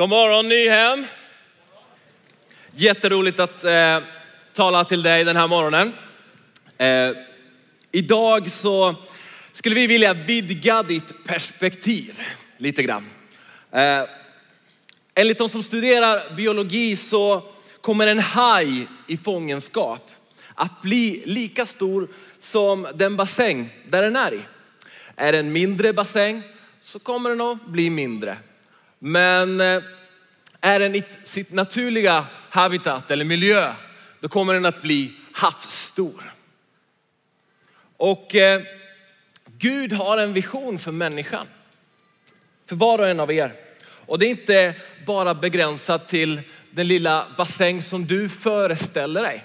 God morgon Nyhem. Jätteroligt att eh, tala till dig den här morgonen. Eh, idag så skulle vi vilja vidga ditt perspektiv lite grann. Eh, enligt de som studerar biologi så kommer en haj i fångenskap att bli lika stor som den bassäng där den är i. Är det en mindre bassäng så kommer den att bli mindre. Men eh, är den i sitt naturliga habitat eller miljö, då kommer den att bli havsstor. Och eh, Gud har en vision för människan. För var och en av er. Och det är inte bara begränsat till den lilla bassäng som du föreställer dig.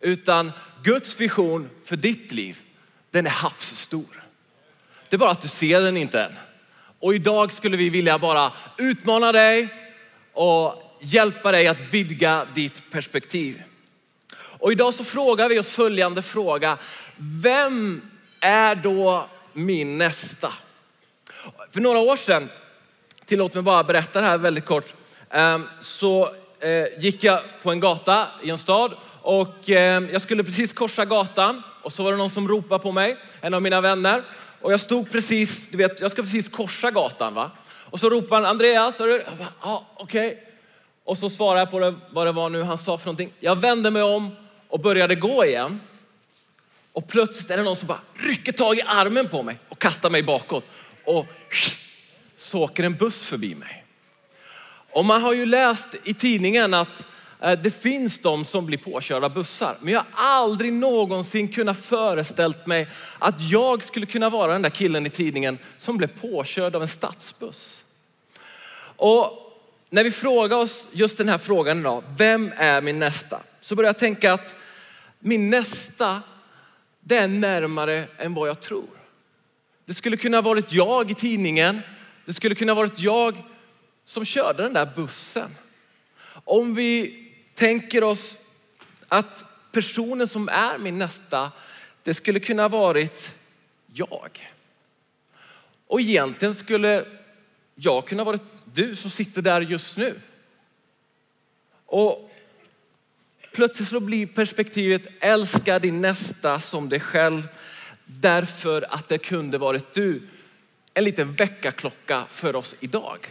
Utan Guds vision för ditt liv, den är havsstor. Det är bara att du ser den inte än. Och idag skulle vi vilja bara utmana dig och hjälpa dig att vidga ditt perspektiv. Och idag så frågar vi oss följande fråga. Vem är då min nästa? För några år sedan, tillåt mig bara berätta det här väldigt kort, ehm, så eh, gick jag på en gata i en stad och ehm, jag skulle precis korsa gatan och så var det någon som ropade på mig, en av mina vänner. Och jag stod precis, du vet, jag ska precis korsa gatan va. Och så ropar han Andreas, är du? Ja, okej. Okay. Och så svarar jag på det, vad det var nu han sa för någonting. Jag vände mig om och började gå igen. Och plötsligt är det någon som bara rycker tag i armen på mig och kastar mig bakåt. Och så åker en buss förbi mig. Och man har ju läst i tidningen att Eh, det finns de som blir påkörda av bussar, men jag har aldrig någonsin kunnat föreställt mig att jag skulle kunna vara den där killen i tidningen som blev påkörd av en stadsbuss. Och när vi frågar oss just den här frågan idag, vem är min nästa? Så börjar jag tänka att min nästa, det är närmare än vad jag tror. Det skulle kunna varit jag i tidningen. Det skulle kunna varit jag som körde den där bussen. Om vi tänker oss att personen som är min nästa, det skulle kunna varit jag. Och egentligen skulle jag kunna varit du som sitter där just nu. Och plötsligt så blir perspektivet älska din nästa som dig själv därför att det kunde varit du. En liten väckarklocka för oss idag.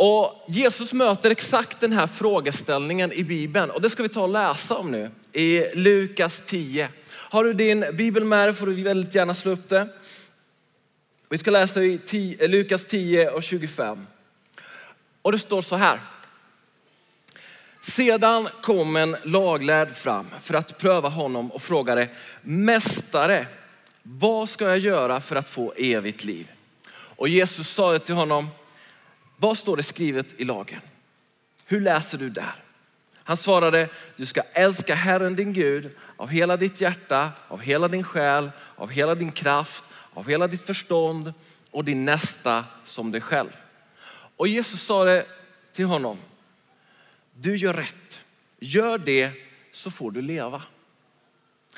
Och Jesus möter exakt den här frågeställningen i Bibeln och det ska vi ta och läsa om nu i Lukas 10. Har du din bibel med dig får du väldigt gärna slå upp det. Vi ska läsa i 10, Lukas 10 och 25. Och det står så här. Sedan kom en laglärd fram för att pröva honom och frågade, Mästare, vad ska jag göra för att få evigt liv? Och Jesus sa till honom, vad står det skrivet i lagen? Hur läser du där? Han svarade, du ska älska Herren din Gud av hela ditt hjärta, av hela din själ, av hela din kraft, av hela ditt förstånd och din nästa som dig själv. Och Jesus sa det till honom, du gör rätt. Gör det så får du leva.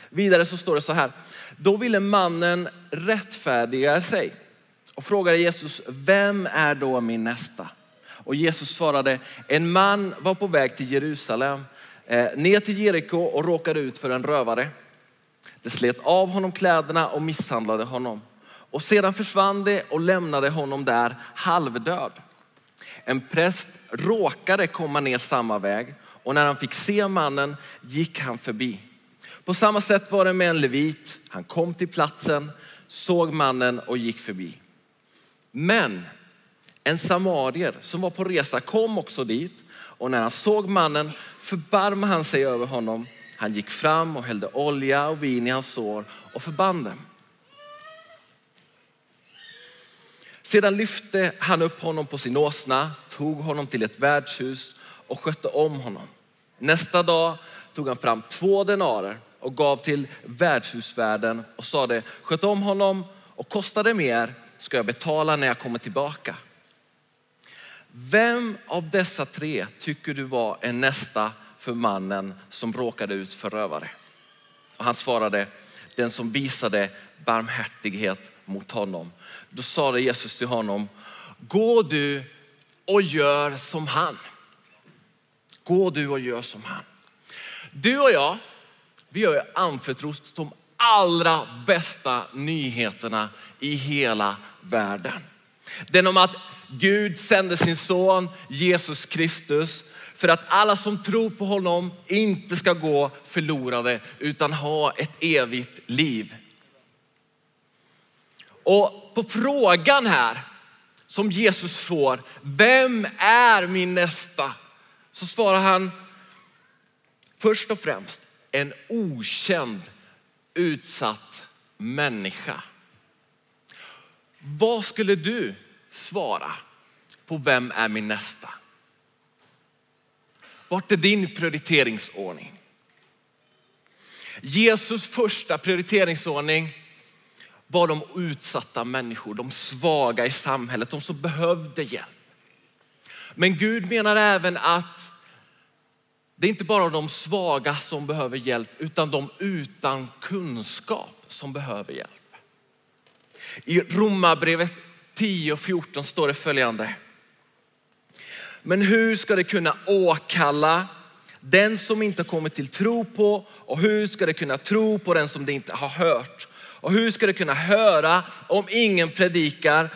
Vidare så står det så här, då ville mannen rättfärdiga sig och frågade Jesus, vem är då min nästa? Och Jesus svarade, en man var på väg till Jerusalem, eh, ner till Jeriko och råkade ut för en rövare. Det slet av honom kläderna och misshandlade honom. Och sedan försvann det och lämnade honom där halvdöd. En präst råkade komma ner samma väg och när han fick se mannen gick han förbi. På samma sätt var det med en levit. Han kom till platsen, såg mannen och gick förbi. Men en samarier som var på resa kom också dit och när han såg mannen förbarmade han sig över honom. Han gick fram och hällde olja och vin i hans sår och förband dem. Sedan lyfte han upp honom på sin åsna, tog honom till ett värdshus och skötte om honom. Nästa dag tog han fram två denarer och gav till värdshusvärden och sade, sköt om honom och kostade mer ska jag betala när jag kommer tillbaka. Vem av dessa tre tycker du var en nästa för mannen som råkade ut för rövare? Och han svarade, den som visade barmhärtighet mot honom. Då sade Jesus till honom, gå du och gör som han. Gå du och gör som han. Du och jag, vi har ju anförtrott de allra bästa nyheterna i hela världen. Den om att Gud sände sin son Jesus Kristus för att alla som tror på honom inte ska gå förlorade utan ha ett evigt liv. Och på frågan här som Jesus får, vem är min nästa? Så svarar han först och främst en okänd utsatt människa. Vad skulle du svara på vem är min nästa? Vart är din prioriteringsordning? Jesus första prioriteringsordning var de utsatta människor, de svaga i samhället, de som behövde hjälp. Men Gud menar även att det är inte bara de svaga som behöver hjälp, utan de utan kunskap som behöver hjälp. I Romarbrevet 10 och 14 står det följande. Men hur ska det kunna åkalla den som inte kommit till tro på och hur ska det kunna tro på den som det inte har hört? Och hur ska det kunna höra om ingen predikar?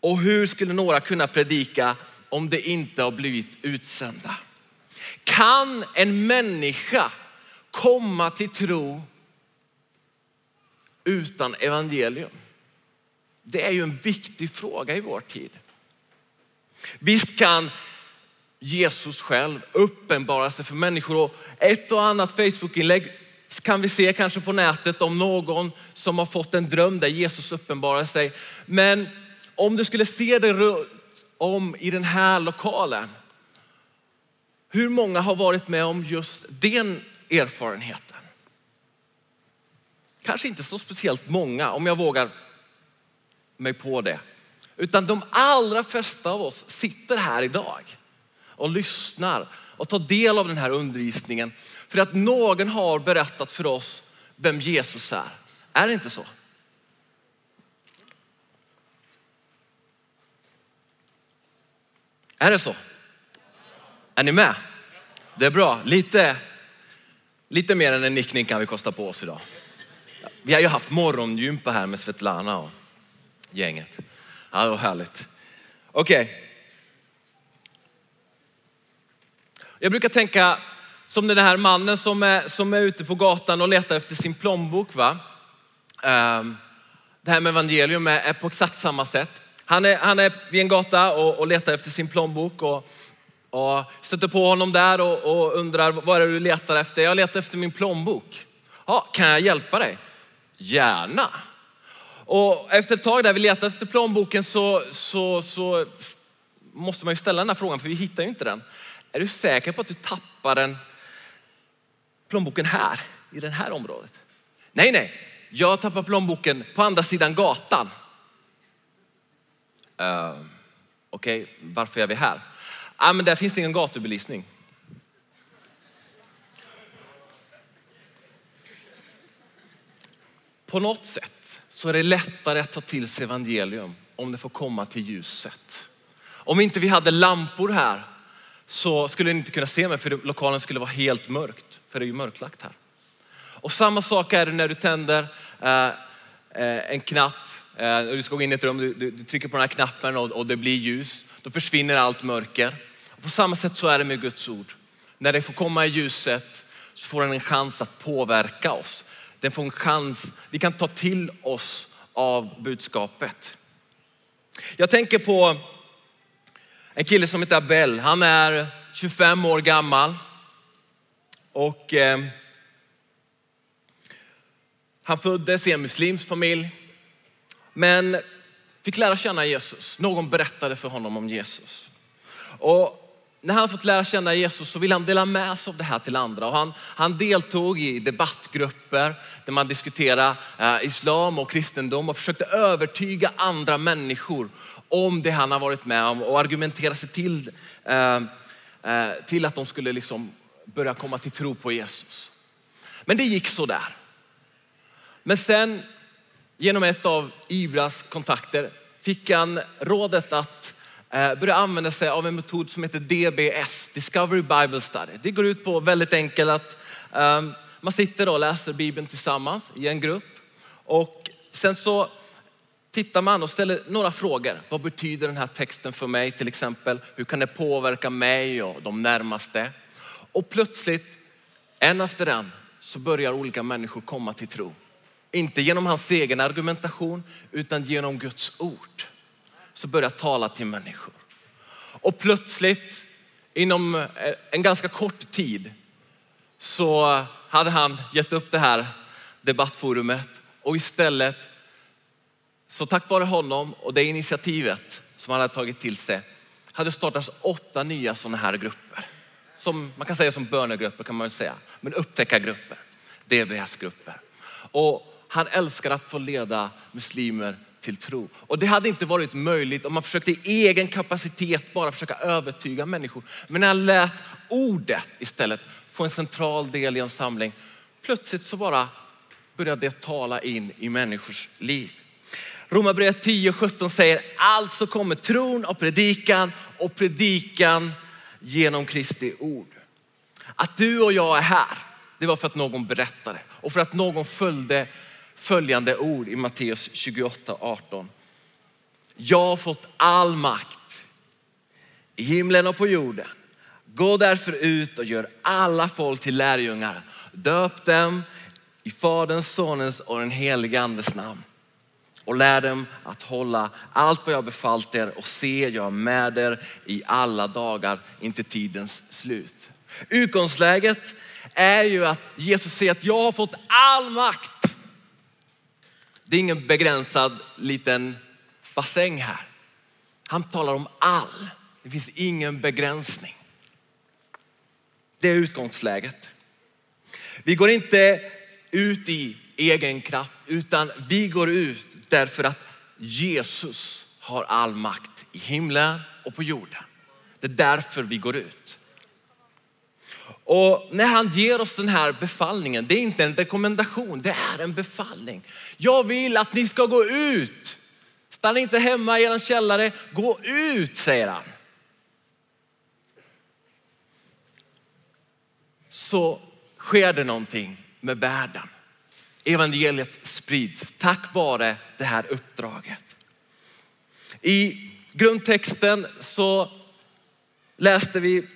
Och hur skulle några kunna predika om det inte har blivit utsända? Kan en människa komma till tro utan evangelium? Det är ju en viktig fråga i vår tid. Visst kan Jesus själv uppenbara sig för människor och ett och annat Facebookinlägg kan vi se kanske på nätet om någon som har fått en dröm där Jesus uppenbarar sig. Men om du skulle se dig runt om i den här lokalen, hur många har varit med om just den erfarenheten? Kanske inte så speciellt många om jag vågar mig på det. Utan de allra flesta av oss sitter här idag och lyssnar och tar del av den här undervisningen för att någon har berättat för oss vem Jesus är. Är det inte så? Är det så? Är ni med? Det är bra. Lite, lite mer än en nickning kan vi kosta på oss idag. Vi har ju haft morgongympa här med Svetlana och gänget. Ja, det var härligt. Okej. Okay. Jag brukar tänka som den här mannen som är, som är ute på gatan och letar efter sin plånbok. Va? Ehm, det här med evangelium är, på exakt samma sätt. Han är, han är vid en gata och, och letar efter sin plånbok och, och stöter på honom där och, och undrar vad är det du letar efter? Jag letar efter min plånbok. Ja, kan jag hjälpa dig? Gärna. Och efter ett tag där vi letar efter plånboken så, så, så måste man ju ställa den här frågan för vi hittar ju inte den. Är du säker på att du tappar den plånboken här, i det här området? Nej, nej, jag tappar plånboken på andra sidan gatan. Uh, Okej, okay, varför är vi här? Ah, men där finns det ingen gatubelysning. På något sätt så är det lättare att ta till sig evangelium om det får komma till ljuset. Om inte vi hade lampor här så skulle ni inte kunna se mig för lokalen skulle vara helt mörkt, för det är ju mörklagt här. Och samma sak är det när du tänder eh, eh en knapp, eh, du ska gå in i ett rum, du, du, du trycker på den här knappen och, och, det blir ljus. Då försvinner allt mörker. På samma sätt så är det med Guds ord. När det får komma i ljuset så får den en chans att påverka oss. Den får en chans, vi kan ta till oss av budskapet. Jag tänker på en kille som heter Abel. Han är 25 år gammal och eh, han föddes i en muslimsk familj men fick lära känna Jesus. Någon berättade för honom om Jesus. Och när han fått lära känna Jesus så vill han dela med sig av det här till andra. Och han, han deltog i debattgrupper där man diskuterade eh, islam och kristendom och försökte övertyga andra människor om det han har varit med om och argumentera sig till, eh, eh, till att de skulle liksom börja komma till tro på Jesus. Men det gick så där. Men sen genom ett av Ibras kontakter fick han rådet att Eh, började använda sig av en metod som heter DBS, Discovery Bible Study. Det går ut på väldigt enkelt att ehm, man sitter och läser Bibeln tillsammans i en grupp och sen så tittar man och ställer några frågor. Vad betyder den här texten för mig till exempel? Hur kan det påverka mig och de närmaste? Och plötsligt, en efter en, så börjar olika människor komma till tro. Inte genom hans egen argumentation, utan genom Guds ord. Så börjar tala till människor. Och plötsligt, inom eh, en ganska kort tid, så hade han gett upp det här debattforumet och istället, så tack vare honom och det initiativet som han hade tagit till sig, hade startats åtta nya sådana här grupper. Som man kan säga som bönegrupper kan man väl säga, men upptäckargrupper, DBS-grupper. Och han älskar att få leda muslimer till tro. Och det hade inte varit möjligt om man försökte i egen kapacitet bara försöka övertyga människor. Men när han lät ordet istället få en central del i en samling, plötsligt så bara började det tala in i människors liv. Romarbrevet 10 och 17 säger, alltså kommer tron av predikan och predikan genom Kristi ord. Att du och jag är här, det var för att någon berättade och för att någon följde följande ord i Matteus 28, 18. Jag har fått all makt i himlen och på jorden. Gå därför ut och gör alla folk till lärjungar. Döp dem i Faderns, Sonens och den helige Andes namn. Och lär dem att hålla allt vad jag befallt er och se jag är med er i alla dagar inte tidens slut. Utgångsläget är ju att Jesus säger att jag har fått all makt. Det är ingen begränsad liten bassäng här. Han talar om all. Det finns ingen begränsning. Det är utgångsläget. Vi går inte ut i egen kraft utan vi går ut därför att Jesus har all makt i himlen och på jorden. Det är därför vi går ut. Och när han ger oss den här befallningen, det är inte en rekommendation, det är en befallning. Jag vill att ni ska gå ut. Stanna inte hemma i er källare, gå ut säger han. Så sker det någonting med världen. Evangeliet sprids tack vare det här uppdraget. I grundtexten så läste vi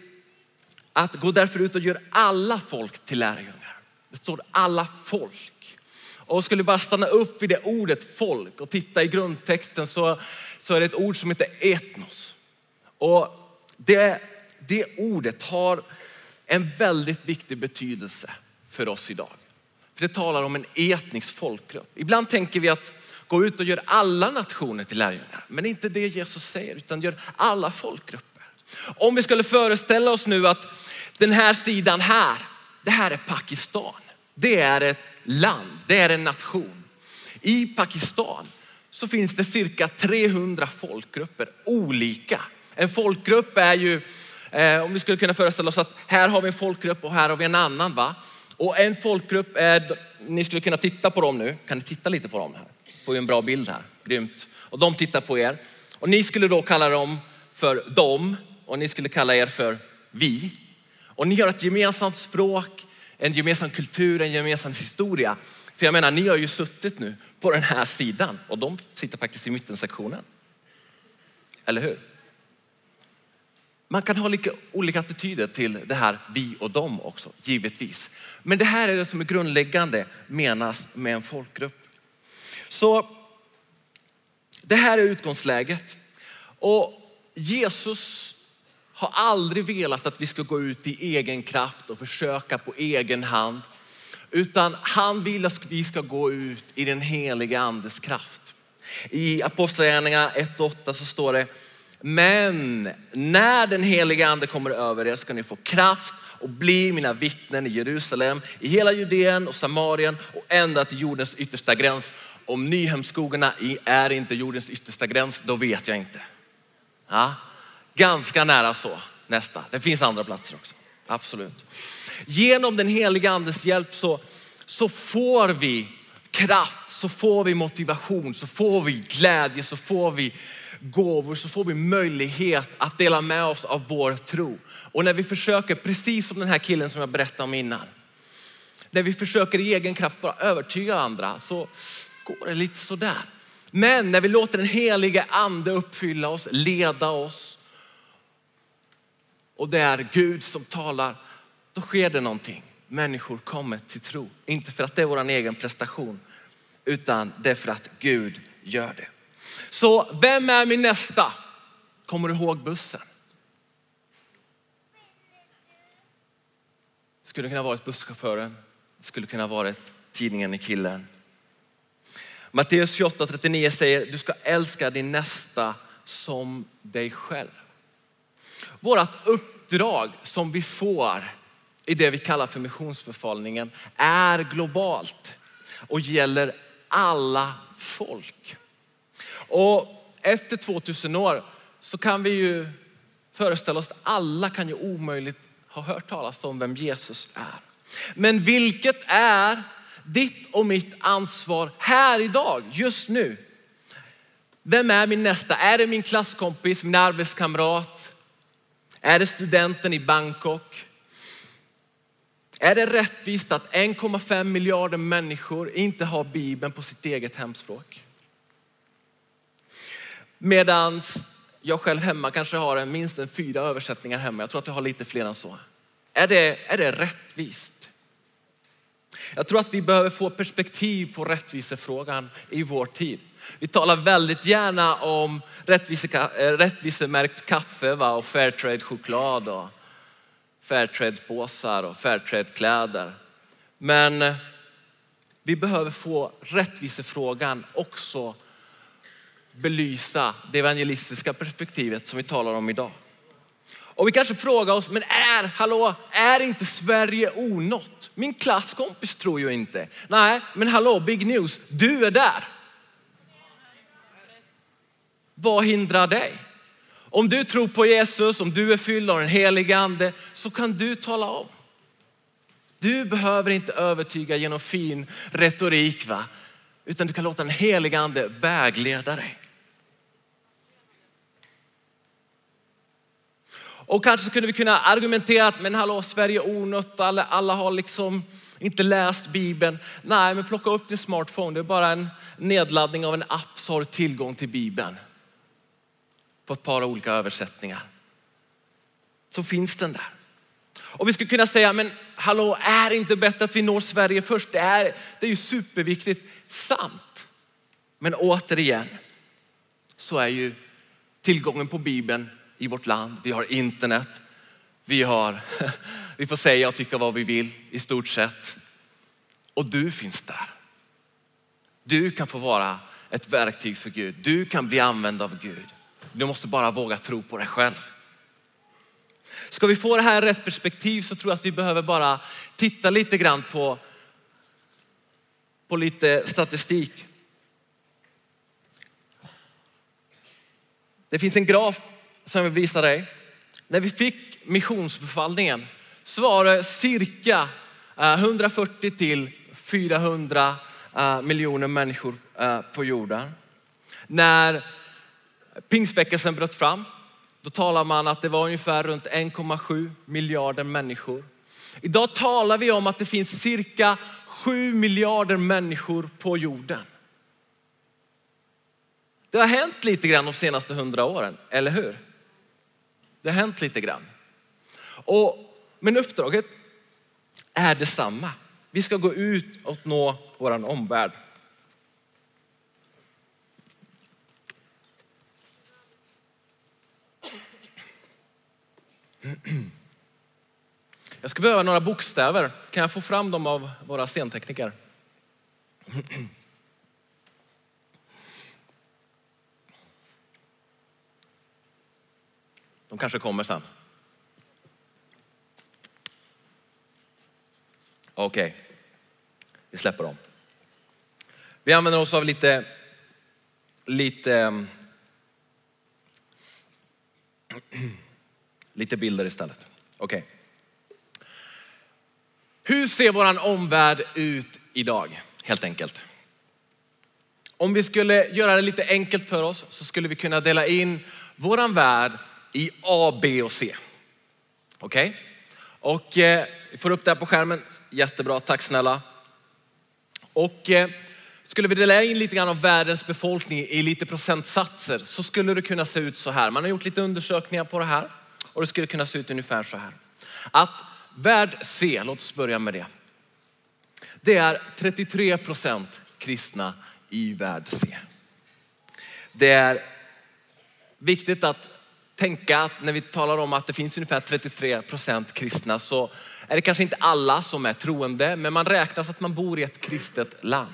att gå därför ut och gör alla folk till lärjungar. Det står alla folk. Och skulle bara stanna upp vid det ordet folk och titta i grundtexten så, så är det ett ord som heter etnos. Och det, det ordet har en väldigt viktig betydelse för oss idag. För det talar om en etnisk folkgrupp. Ibland tänker vi att gå ut och gör alla nationer till lärjungar. Men det är inte det Jesus säger, utan gör alla folkgrupper. Om vi skulle föreställa oss nu att den här sidan här, det här är Pakistan. Det är ett land, det är en nation. I Pakistan så finns det cirka 300 folkgrupper, olika. En folkgrupp är ju, eh, om vi skulle kunna föreställa oss att här har vi en folkgrupp och här har vi en annan. va? Och en folkgrupp är, ni skulle kunna titta på dem nu. Kan ni titta lite på dem här? Får vi en bra bild här, grymt. Och de tittar på er. Och ni skulle då kalla dem för dem och ni skulle kalla er för vi. Och ni har ett gemensamt språk, en gemensam kultur, en gemensam historia. För jag menar, ni har ju suttit nu på den här sidan och de sitter faktiskt i mittensektionen. Eller hur? Man kan ha lite olika attityder till det här vi och dem också, givetvis. Men det här är det som är grundläggande menas med en folkgrupp. Så det här är utgångsläget. Och Jesus har aldrig velat att vi ska gå ut i egen kraft och försöka på egen hand. Utan han vill att vi ska gå ut i den heliga andes kraft. I Apostlagärningarna 1.8 så står det, men när den heliga ande kommer över er ska ni få kraft och bli mina vittnen i Jerusalem, i hela Judeen och Samarien och ända till jordens yttersta gräns. Om Nyhemskogarna är inte jordens yttersta gräns, då vet jag inte. Ja, ganska nära så, nästa. Det finns andra platser också, absolut. Genom den heliga andes hjälp så, så får vi kraft så får vi motivation, så får vi glädje, så får vi gåvor, så får vi möjlighet att dela med oss av vår tro. Och när vi försöker, precis som den här killen som jag berättade om innan, när vi försöker i egen kraft bara övertyga andra så går det lite sådär. Men när vi låter den helige ande uppfylla oss, leda oss och det är Gud som talar, då sker det någonting. Människor kommer till tro. Inte för att det är vår egen prestation, utan det är för att Gud gör det. Så vem är min nästa? Kommer du ihåg bussen? Det skulle kunna varit busschauffören. Det skulle kunna varit tidningen i killen. Matteus 28.39 säger du ska älska din nästa som dig själv. Vårat uppdrag som vi får i det vi kallar för missionsbefallningen är globalt och gäller alla folk. Och efter 2000 år så kan vi ju föreställa oss att alla kan ju omöjligt ha hört talas om vem Jesus är. Men vilket är ditt och mitt ansvar här idag, just nu? Vem är min nästa? Är det min klasskompis, min arbetskamrat? Är det studenten i Bangkok? Är det rättvist att 1,5 miljarder människor inte har Bibeln på sitt eget hemspråk? Medan jag själv hemma kanske har minst en fyra översättningar hemma. Jag tror att jag har lite fler än så. Är det, är det rättvist? Jag tror att vi behöver få perspektiv på rättvisefrågan i vår tid. Vi talar väldigt gärna om eh, rättvisemärkt kaffe va? och fairtrade choklad och fairtrade påsar och fairtrade kläder. Men eh, vi behöver få rättvisefrågan också belysa det evangelistiska perspektivet som vi talar om idag. Och vi kanske frågar oss, men är, hallå, är inte Sverige onått? Min klasskompis tror ju inte. Nej, men hallå, big news, du är där. Vad hindrar dig? Om du tror på Jesus, om du är fylld av den helige ande, så kan du tala om. Du behöver inte övertyga genom fin retorik, va? utan du kan låta den helige ande vägleda dig. Och kanske kunde vi kunna argumentera att men hallå, Sverige är onött, alla, alla har liksom inte läst Bibeln. Nej, men plocka upp din smartphone. Det är bara en nedladdning av en app så har du tillgång till Bibeln. På ett par olika översättningar. Så finns den där. Och vi skulle kunna säga, men hallå, är det inte bättre att vi når Sverige först? Det, är, det är ju superviktigt. Sant. Men återigen så är ju tillgången på Bibeln i vårt land. Vi har internet. Vi, har, vi får säga och tycka vad vi vill i stort sett. Och du finns där. Du kan få vara ett verktyg för Gud. Du kan bli använd av Gud. Du måste bara våga tro på dig själv. Ska vi få det här rätt perspektiv så tror jag att vi behöver bara titta lite grann på, på lite statistik. Det finns en graf som jag vill visa dig. När vi fick missionsbefallningen så var det cirka eh, 140 till 400 eh, miljoner människor eh, på jorden. När pingstväckelsen bröt fram, då talar man att det var ungefär runt 1,7 miljarder människor. Idag talar vi om att det finns cirka 7 miljarder människor på jorden. Det har hänt lite grann de senaste hundra åren, eller hur? Det har hänt lite grann. Och, men uppdraget är detsamma. Vi ska gå ut och nå vår omvärld. Jag ska behöva några bokstäver. Kan jag få fram dem av våra scentekniker? De kanske kommer sen. Okej, okay. vi släpper dem. Vi använder oss av lite, lite, lite bilder istället. Okej. Okay. Hur ser våran omvärld ut idag? Helt enkelt. om vi skulle göra det lite enkelt för oss så skulle vi kunna dela in våran värld i A, B och C. Okej? Okay? Och eh, vi får upp det här på skärmen. Jättebra, tack snälla. Och eh, skulle vi dela in lite grann av världens befolkning i lite procentsatser så skulle det kunna se ut så här. Man har gjort lite undersökningar på det här och det skulle kunna se ut ungefär så här. Att värld C, låt oss börja med det. Det är 33 procent kristna i värld C. Det är viktigt att tänka att när vi talar om att det finns ungefär 33 procent kristna så är det kanske inte alla som är troende, men man räknas att man bor i ett kristet land.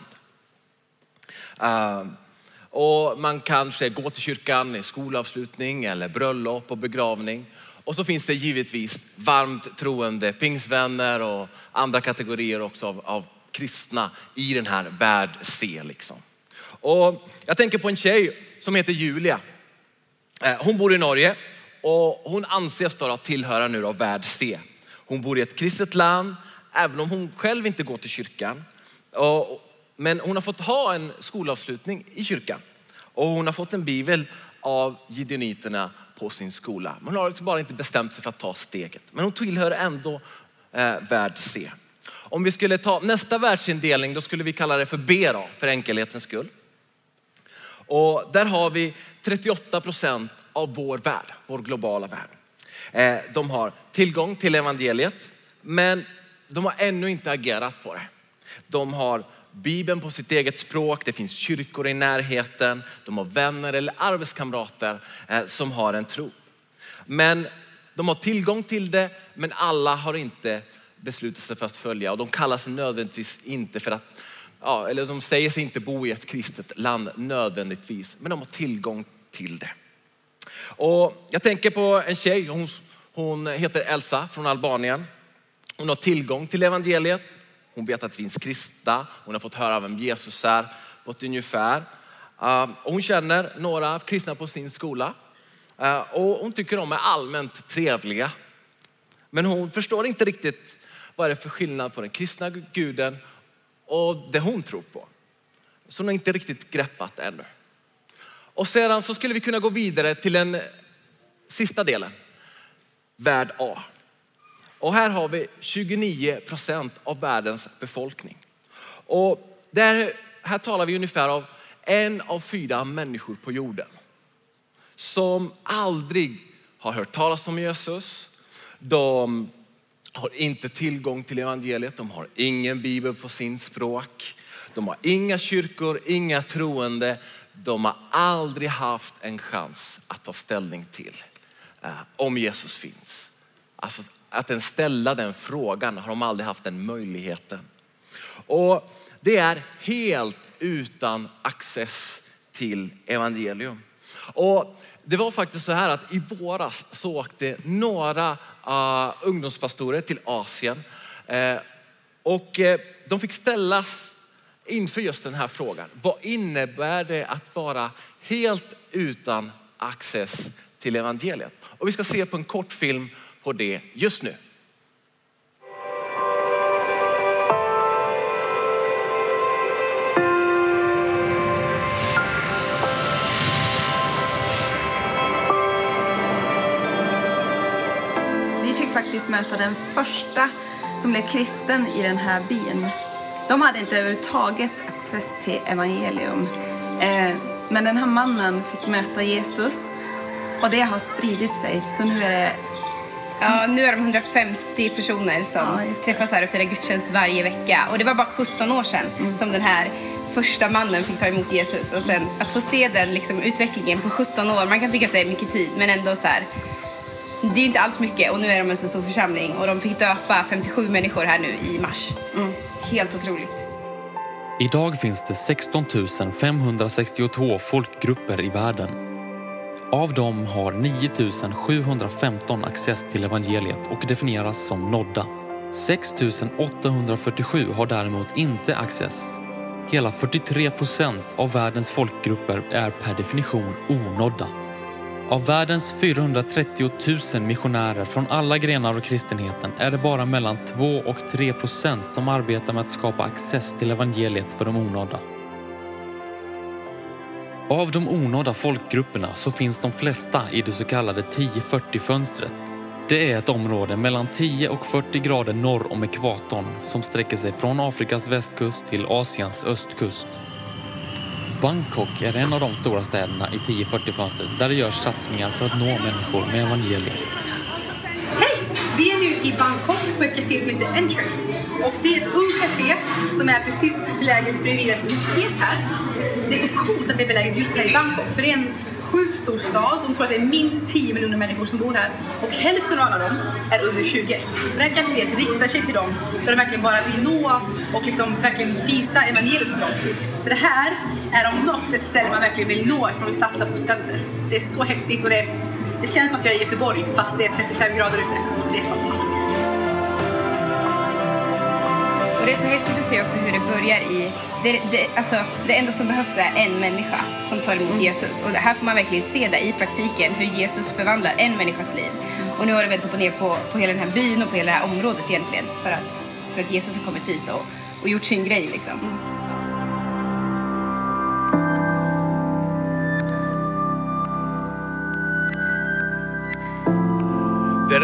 Uh, och man kanske går till kyrkan i skolavslutning eller bröllop och begravning. Och så finns det givetvis varmt troende pingsvänner och andra kategorier också av, av kristna i den här värld C. Liksom. Och jag tänker på en tjej som heter Julia. Eh, hon bor i Norge och hon anses då tillhöra nu av värld C. Hon bor i ett kristet land, även om hon själv inte går till kyrkan. Men hon har fått ha en skolavslutning i kyrkan och hon har fått en bibel av gideoniterna på sin skola. Hon har liksom bara inte bestämt sig för att ta steget. Men hon tillhör ändå eh, värld C. Om vi skulle ta nästa världsindelning, då skulle vi kalla det för B då, för enkelhetens skull. Och där har vi 38 procent av vår värld, vår globala värld. Eh, de har tillgång till evangeliet, men de har ännu inte agerat på det. De har Bibeln på sitt eget språk, det finns kyrkor i närheten, de har vänner eller arbetskamrater eh, som har en tro. Men de har tillgång till det, men alla har inte beslutat sig för att följa och de kallar sig nödvändigtvis inte för att, ja, eller de säger sig inte bo i ett kristet land nödvändigtvis, men de har tillgång till det. Och jag tänker på en tjej, hon, hon heter Elsa från Albanien. Hon har tillgång till evangeliet. Hon vet att det finns kristna. Hon har fått höra vem Jesus är på ett ungefär. Ehm, och hon känner några kristna på sin skola. Ehm, och hon tycker de är allmänt trevliga. Men hon förstår inte riktigt vad det är för skillnad på den kristna guden och det hon tror på. Så hon har inte riktigt greppat ännu. Och sedan så skulle vi kunna gå vidare till den sista delen. Värld A. Och här har vi 29 procent av världens befolkning. Och där, här talar vi ungefär av en av fyra människor på jorden som aldrig har hört talas om Jesus. De har inte tillgång till evangeliet, de har ingen bibel på sin språk. De har inga kyrkor, inga troende. De har aldrig haft en chans att ta ställning till eh, om Jesus finns. Alltså att ens ställa den frågan har de aldrig haft den möjligheten. Och det är helt utan access till evangelium. Och det var faktiskt så här att i våras så åkte några uh, ungdomspastorer till Asien uh, och uh, de fick ställas inför just den här frågan. Vad innebär det att vara helt utan access till evangeliet? Och vi ska se på en kort film på det just nu. Vi fick faktiskt möta den första som blev kristen i den här byn. De hade inte överhuvudtaget access till evangelium. Eh, men den här mannen fick möta Jesus och det har spridit sig. Så nu är det Ja, nu är de 150 personer som ja, träffas här och firar gudstjänst varje vecka. Och det var bara 17 år sedan mm. som den här första mannen fick ta emot Jesus. Och sen att få se den liksom, utvecklingen på 17 år, man kan tycka att det är mycket tid, men ändå så här. Det är ju inte alls mycket och nu är de en så stor församling och de fick döpa 57 människor här nu i mars. Mm. Helt otroligt. Idag finns det 16 562 folkgrupper i världen. Av dem har 9 715 access till evangeliet och definieras som nådda. 6 847 har däremot inte access. Hela 43 procent av världens folkgrupper är per definition onådda. Av världens 430 000 missionärer från alla grenar av kristenheten är det bara mellan 2 och 3 procent som arbetar med att skapa access till evangeliet för de onådda. Av de onådda folkgrupperna så finns de flesta i det så kallade 1040-fönstret. Det är ett område mellan 10 och 40 grader norr om ekvatorn som sträcker sig från Afrikas västkust till Asiens östkust. Bangkok är en av de stora städerna i 1040-fönstret där det görs satsningar för att nå människor med evangeliet. Vi är nu i Bangkok på ett café som heter Entrance. Och det är ett ungt café som är precis beläget bredvid ett universitet här. Det är så coolt att det är beläget just här i Bangkok för det är en sjukt stor stad. De tror att det är minst 10 miljoner människor som bor här och hälften av alla dem är under 20. Det här caféet riktar sig till dem där de verkligen bara vill nå och liksom verkligen visa evangeliet för dem. Så det här är om något ett ställe man verkligen vill nå eftersom de satsar på studenter. Det är så häftigt och det, det känns som att jag är i Göteborg fast det är 35 grader ute. Det är fantastiskt. Och det är så häftigt att se också hur det börjar i... Det, det, alltså, det enda som behövs är en människa som tar emot Jesus. Och här får man verkligen se det i praktiken, hur Jesus förvandlar en människas liv. Och nu har det vänt upp och ner på, på hela den här byn och på hela det här området egentligen. För att, för att Jesus har kommit hit och, och gjort sin grej liksom.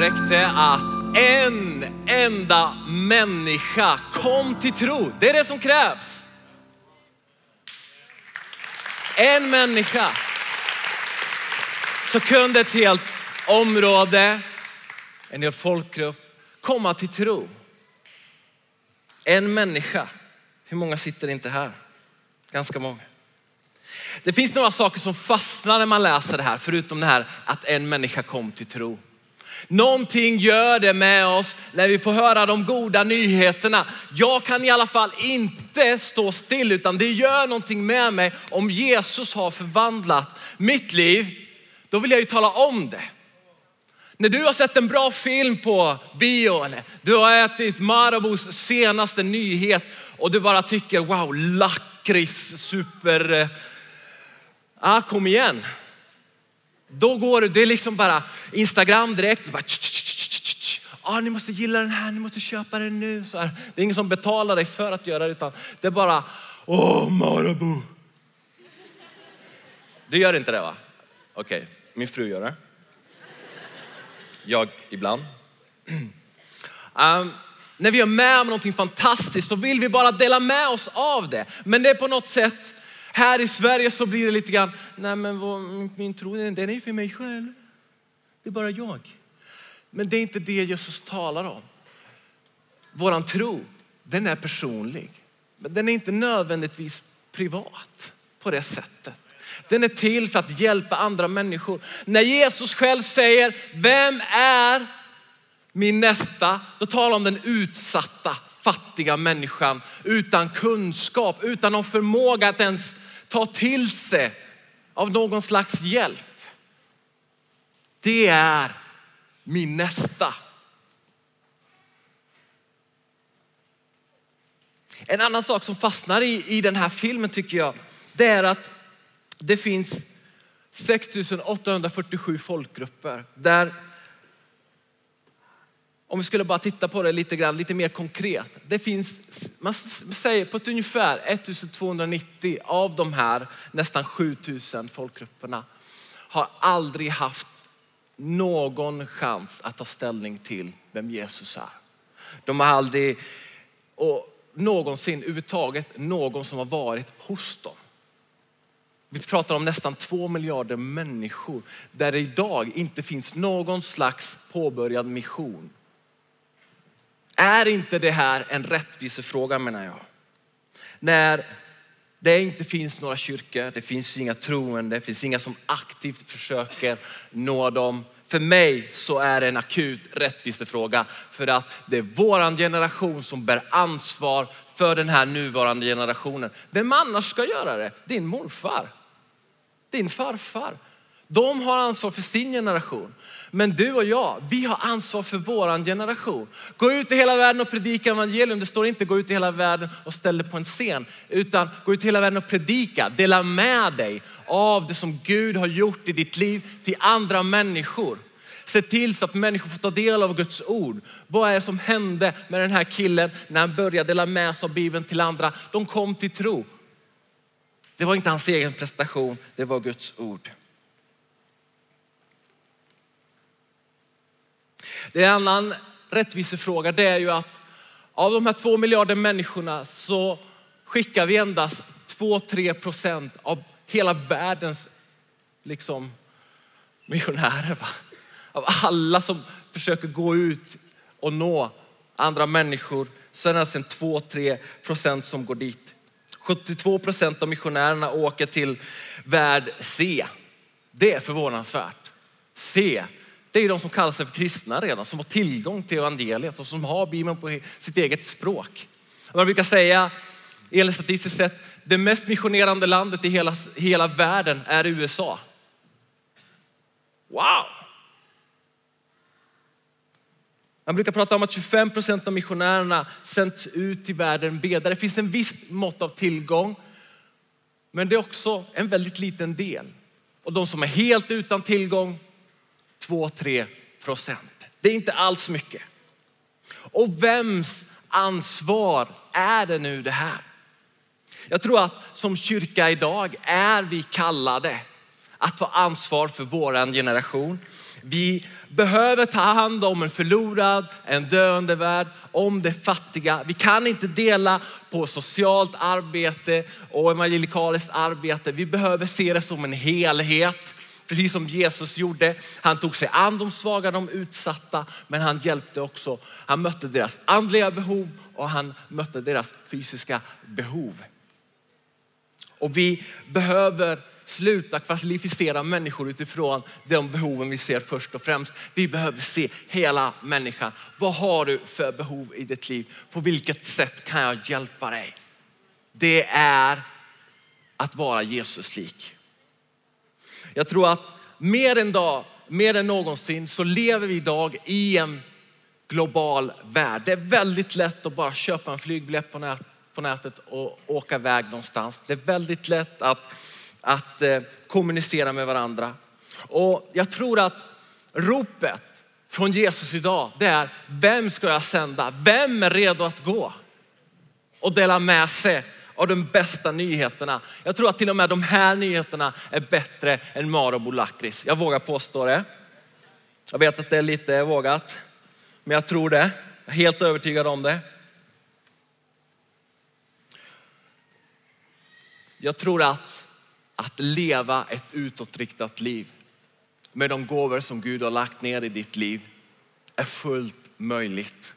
Räckte att en enda människa kom till tro. Det är det som krävs. En människa. Så kunde ett helt område, en hel folkgrupp komma till tro. En människa. Hur många sitter inte här? Ganska många. Det finns några saker som fastnar när man läser det här, förutom det här att en människa kom till tro. Någonting gör det med oss när vi får höra de goda nyheterna. Jag kan i alla fall inte stå still utan det gör någonting med mig om Jesus har förvandlat mitt liv. Då vill jag ju tala om det. När du har sett en bra film på bio eller du har ätit Marabous senaste nyhet och du bara tycker wow, lakrits, super, ah, kom igen. Då går det, det är liksom bara Instagram direkt. Bara, ah, ni måste gilla den här, ni måste köpa den nu. Så här. Det är ingen som betalar dig för att göra det utan det är bara, åh oh, Marabou. Du gör inte det va? Okej, okay. min fru gör det. Jag ibland. Um, när vi är med om någonting fantastiskt så vill vi bara dela med oss av det. Men det är på något sätt här i Sverige så blir det lite grann, nej men vad, min tro den är för mig själv. Det är bara jag. Men det är inte det Jesus talar om. Våran tro, den är personlig. Men den är inte nödvändigtvis privat på det sättet. Den är till för att hjälpa andra människor. När Jesus själv säger, vem är min nästa? Då talar han om den utsatta, fattiga människan utan kunskap, utan någon förmåga att ens ta till sig av någon slags hjälp. Det är min nästa. En annan sak som fastnar i, i den här filmen tycker jag, det är att det finns 6847 folkgrupper där om vi skulle bara titta på det lite grann, lite mer konkret. Det finns, man säger på ett ungefär 1290 av de här nästan 7000 folkgrupperna har aldrig haft någon chans att ta ställning till vem Jesus är. De har aldrig och någonsin överhuvudtaget någon som har varit hos dem. Vi pratar om nästan två miljarder människor där det idag inte finns någon slags påbörjad mission är inte det här en rättvisefråga menar jag? När det inte finns några kyrkor, det finns inga troende, det finns inga som aktivt försöker nå dem. För mig så är det en akut rättvisefråga för att det är våran generation som bär ansvar för den här nuvarande generationen. Vem annars ska göra det? Din morfar, din farfar. De har ansvar för sin generation. Men du och jag, vi har ansvar för våran generation. Gå ut i hela världen och predika evangelium. Det står inte gå ut i hela världen och ställ dig på en scen. Utan gå ut i hela världen och predika. Dela med dig av det som Gud har gjort i ditt liv till andra människor. Se till så att människor får ta del av Guds ord. Vad är det som hände med den här killen när han började dela med sig av Bibeln till andra? De kom till tro. Det var inte hans egen prestation, det var Guds ord. Det är en annan rättvisefråga, det är ju att av de här två miljarder människorna så skickar vi endast 2-3 procent av hela världens liksom, missionärer. Va? Av alla som försöker gå ut och nå andra människor så är det nästan 2-3 procent som går dit. 72 procent av missionärerna åker till värld C. Det är förvånansvärt. C, det är de som kallar sig för kristna redan, som har tillgång till evangeliet och som har Bibeln på sitt eget språk. Man brukar säga, enligt statistiskt sett, det mest missionerande landet i hela, hela världen är USA. Wow! Man brukar prata om att 25 procent av missionärerna sänds ut i världen bedare. Det finns en viss mått av tillgång, men det är också en väldigt liten del. Och de som är helt utan tillgång, 2-3 procent. Det är inte alls mycket. Och vems ansvar är det nu det här? Jag tror att som kyrka idag är vi kallade att ta ansvar för våran generation. Vi behöver ta hand om en förlorad, en döende värld, om det fattiga. Vi kan inte dela på socialt arbete och evangelikaliskt arbete. Vi behöver se det som en helhet. Precis som Jesus gjorde. Han tog sig an de svaga, de utsatta, men han hjälpte också. Han mötte deras andliga behov och han mötte deras fysiska behov. Och vi behöver sluta kvalificera människor utifrån de behoven vi ser först och främst. Vi behöver se hela människan. Vad har du för behov i ditt liv? På vilket sätt kan jag hjälpa dig? Det är att vara Jesus lik. Jag tror att mer än, dag, mer än någonsin så lever vi idag i en global värld. Det är väldigt lätt att bara köpa en flygbiljett på, nät, på nätet och åka iväg någonstans. Det är väldigt lätt att, att eh, kommunicera med varandra. Och jag tror att ropet från Jesus idag, det är vem ska jag sända? Vem är redo att gå? Och dela med sig av de bästa nyheterna. Jag tror att till och med de här nyheterna är bättre än Marabou lakrits. Jag vågar påstå det. Jag vet att det är lite vågat, men jag tror det. Jag är helt övertygad om det. Jag tror att att leva ett utåtriktat liv med de gåvor som Gud har lagt ner i ditt liv är fullt möjligt.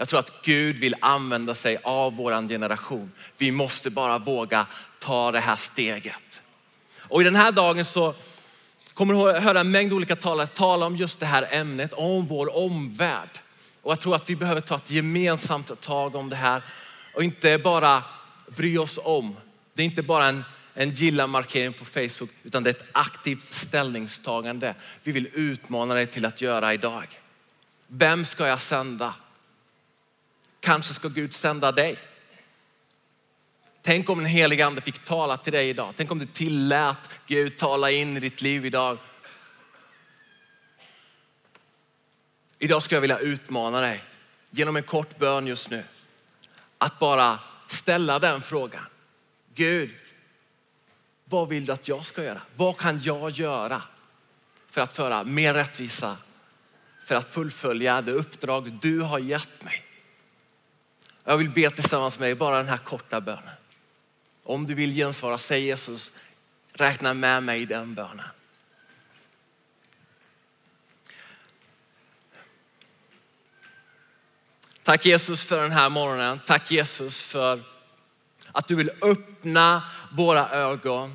Jag tror att Gud vill använda sig av vår generation. Vi måste bara våga ta det här steget. Och i den här dagen så kommer du höra en mängd olika talare tala om just det här ämnet, om vår omvärld. Och jag tror att vi behöver ta ett gemensamt tag om det här och inte bara bry oss om. Det är inte bara en, en gilla-markering på Facebook utan det är ett aktivt ställningstagande vi vill utmana dig till att göra idag. Vem ska jag sända? Kanske ska Gud sända dig. Tänk om den helige ande fick tala till dig idag. Tänk om du tillät Gud tala in i ditt liv idag. Idag skulle jag vilja utmana dig genom en kort bön just nu. Att bara ställa den frågan. Gud, vad vill du att jag ska göra? Vad kan jag göra för att föra mer rättvisa? För att fullfölja det uppdrag du har gett mig. Jag vill be tillsammans med dig bara den här korta bönen. Om du vill gensvara, säg Jesus, räkna med mig i den bönen. Tack Jesus för den här morgonen. Tack Jesus för att du vill öppna våra ögon.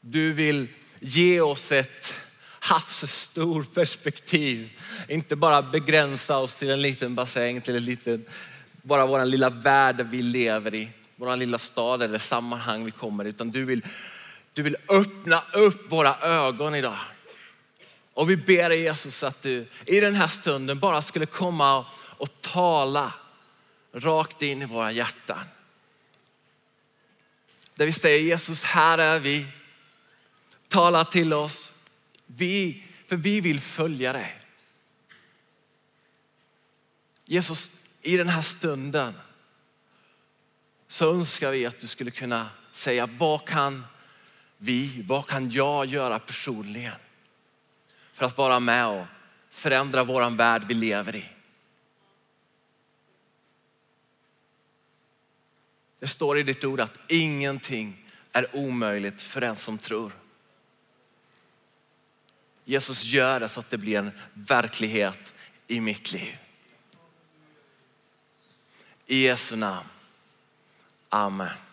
Du vill ge oss ett havsstort perspektiv. Inte bara begränsa oss till en liten bassäng, till en liten bara vår lilla värld vi lever i, vår lilla stad eller sammanhang vi kommer i, utan du vill, du vill öppna upp våra ögon idag. Och vi ber dig Jesus att du i den här stunden bara skulle komma och tala rakt in i våra hjärtan. Där vi säger Jesus, här är vi. Tala till oss. Vi, för vi vill följa dig. Jesus, i den här stunden så önskar vi att du skulle kunna säga vad kan vi, vad kan jag göra personligen för att vara med och förändra våran värld vi lever i? Det står i ditt ord att ingenting är omöjligt för den som tror. Jesus gör det så att det blir en verklighet i mitt liv. I Jesu namn. Amen.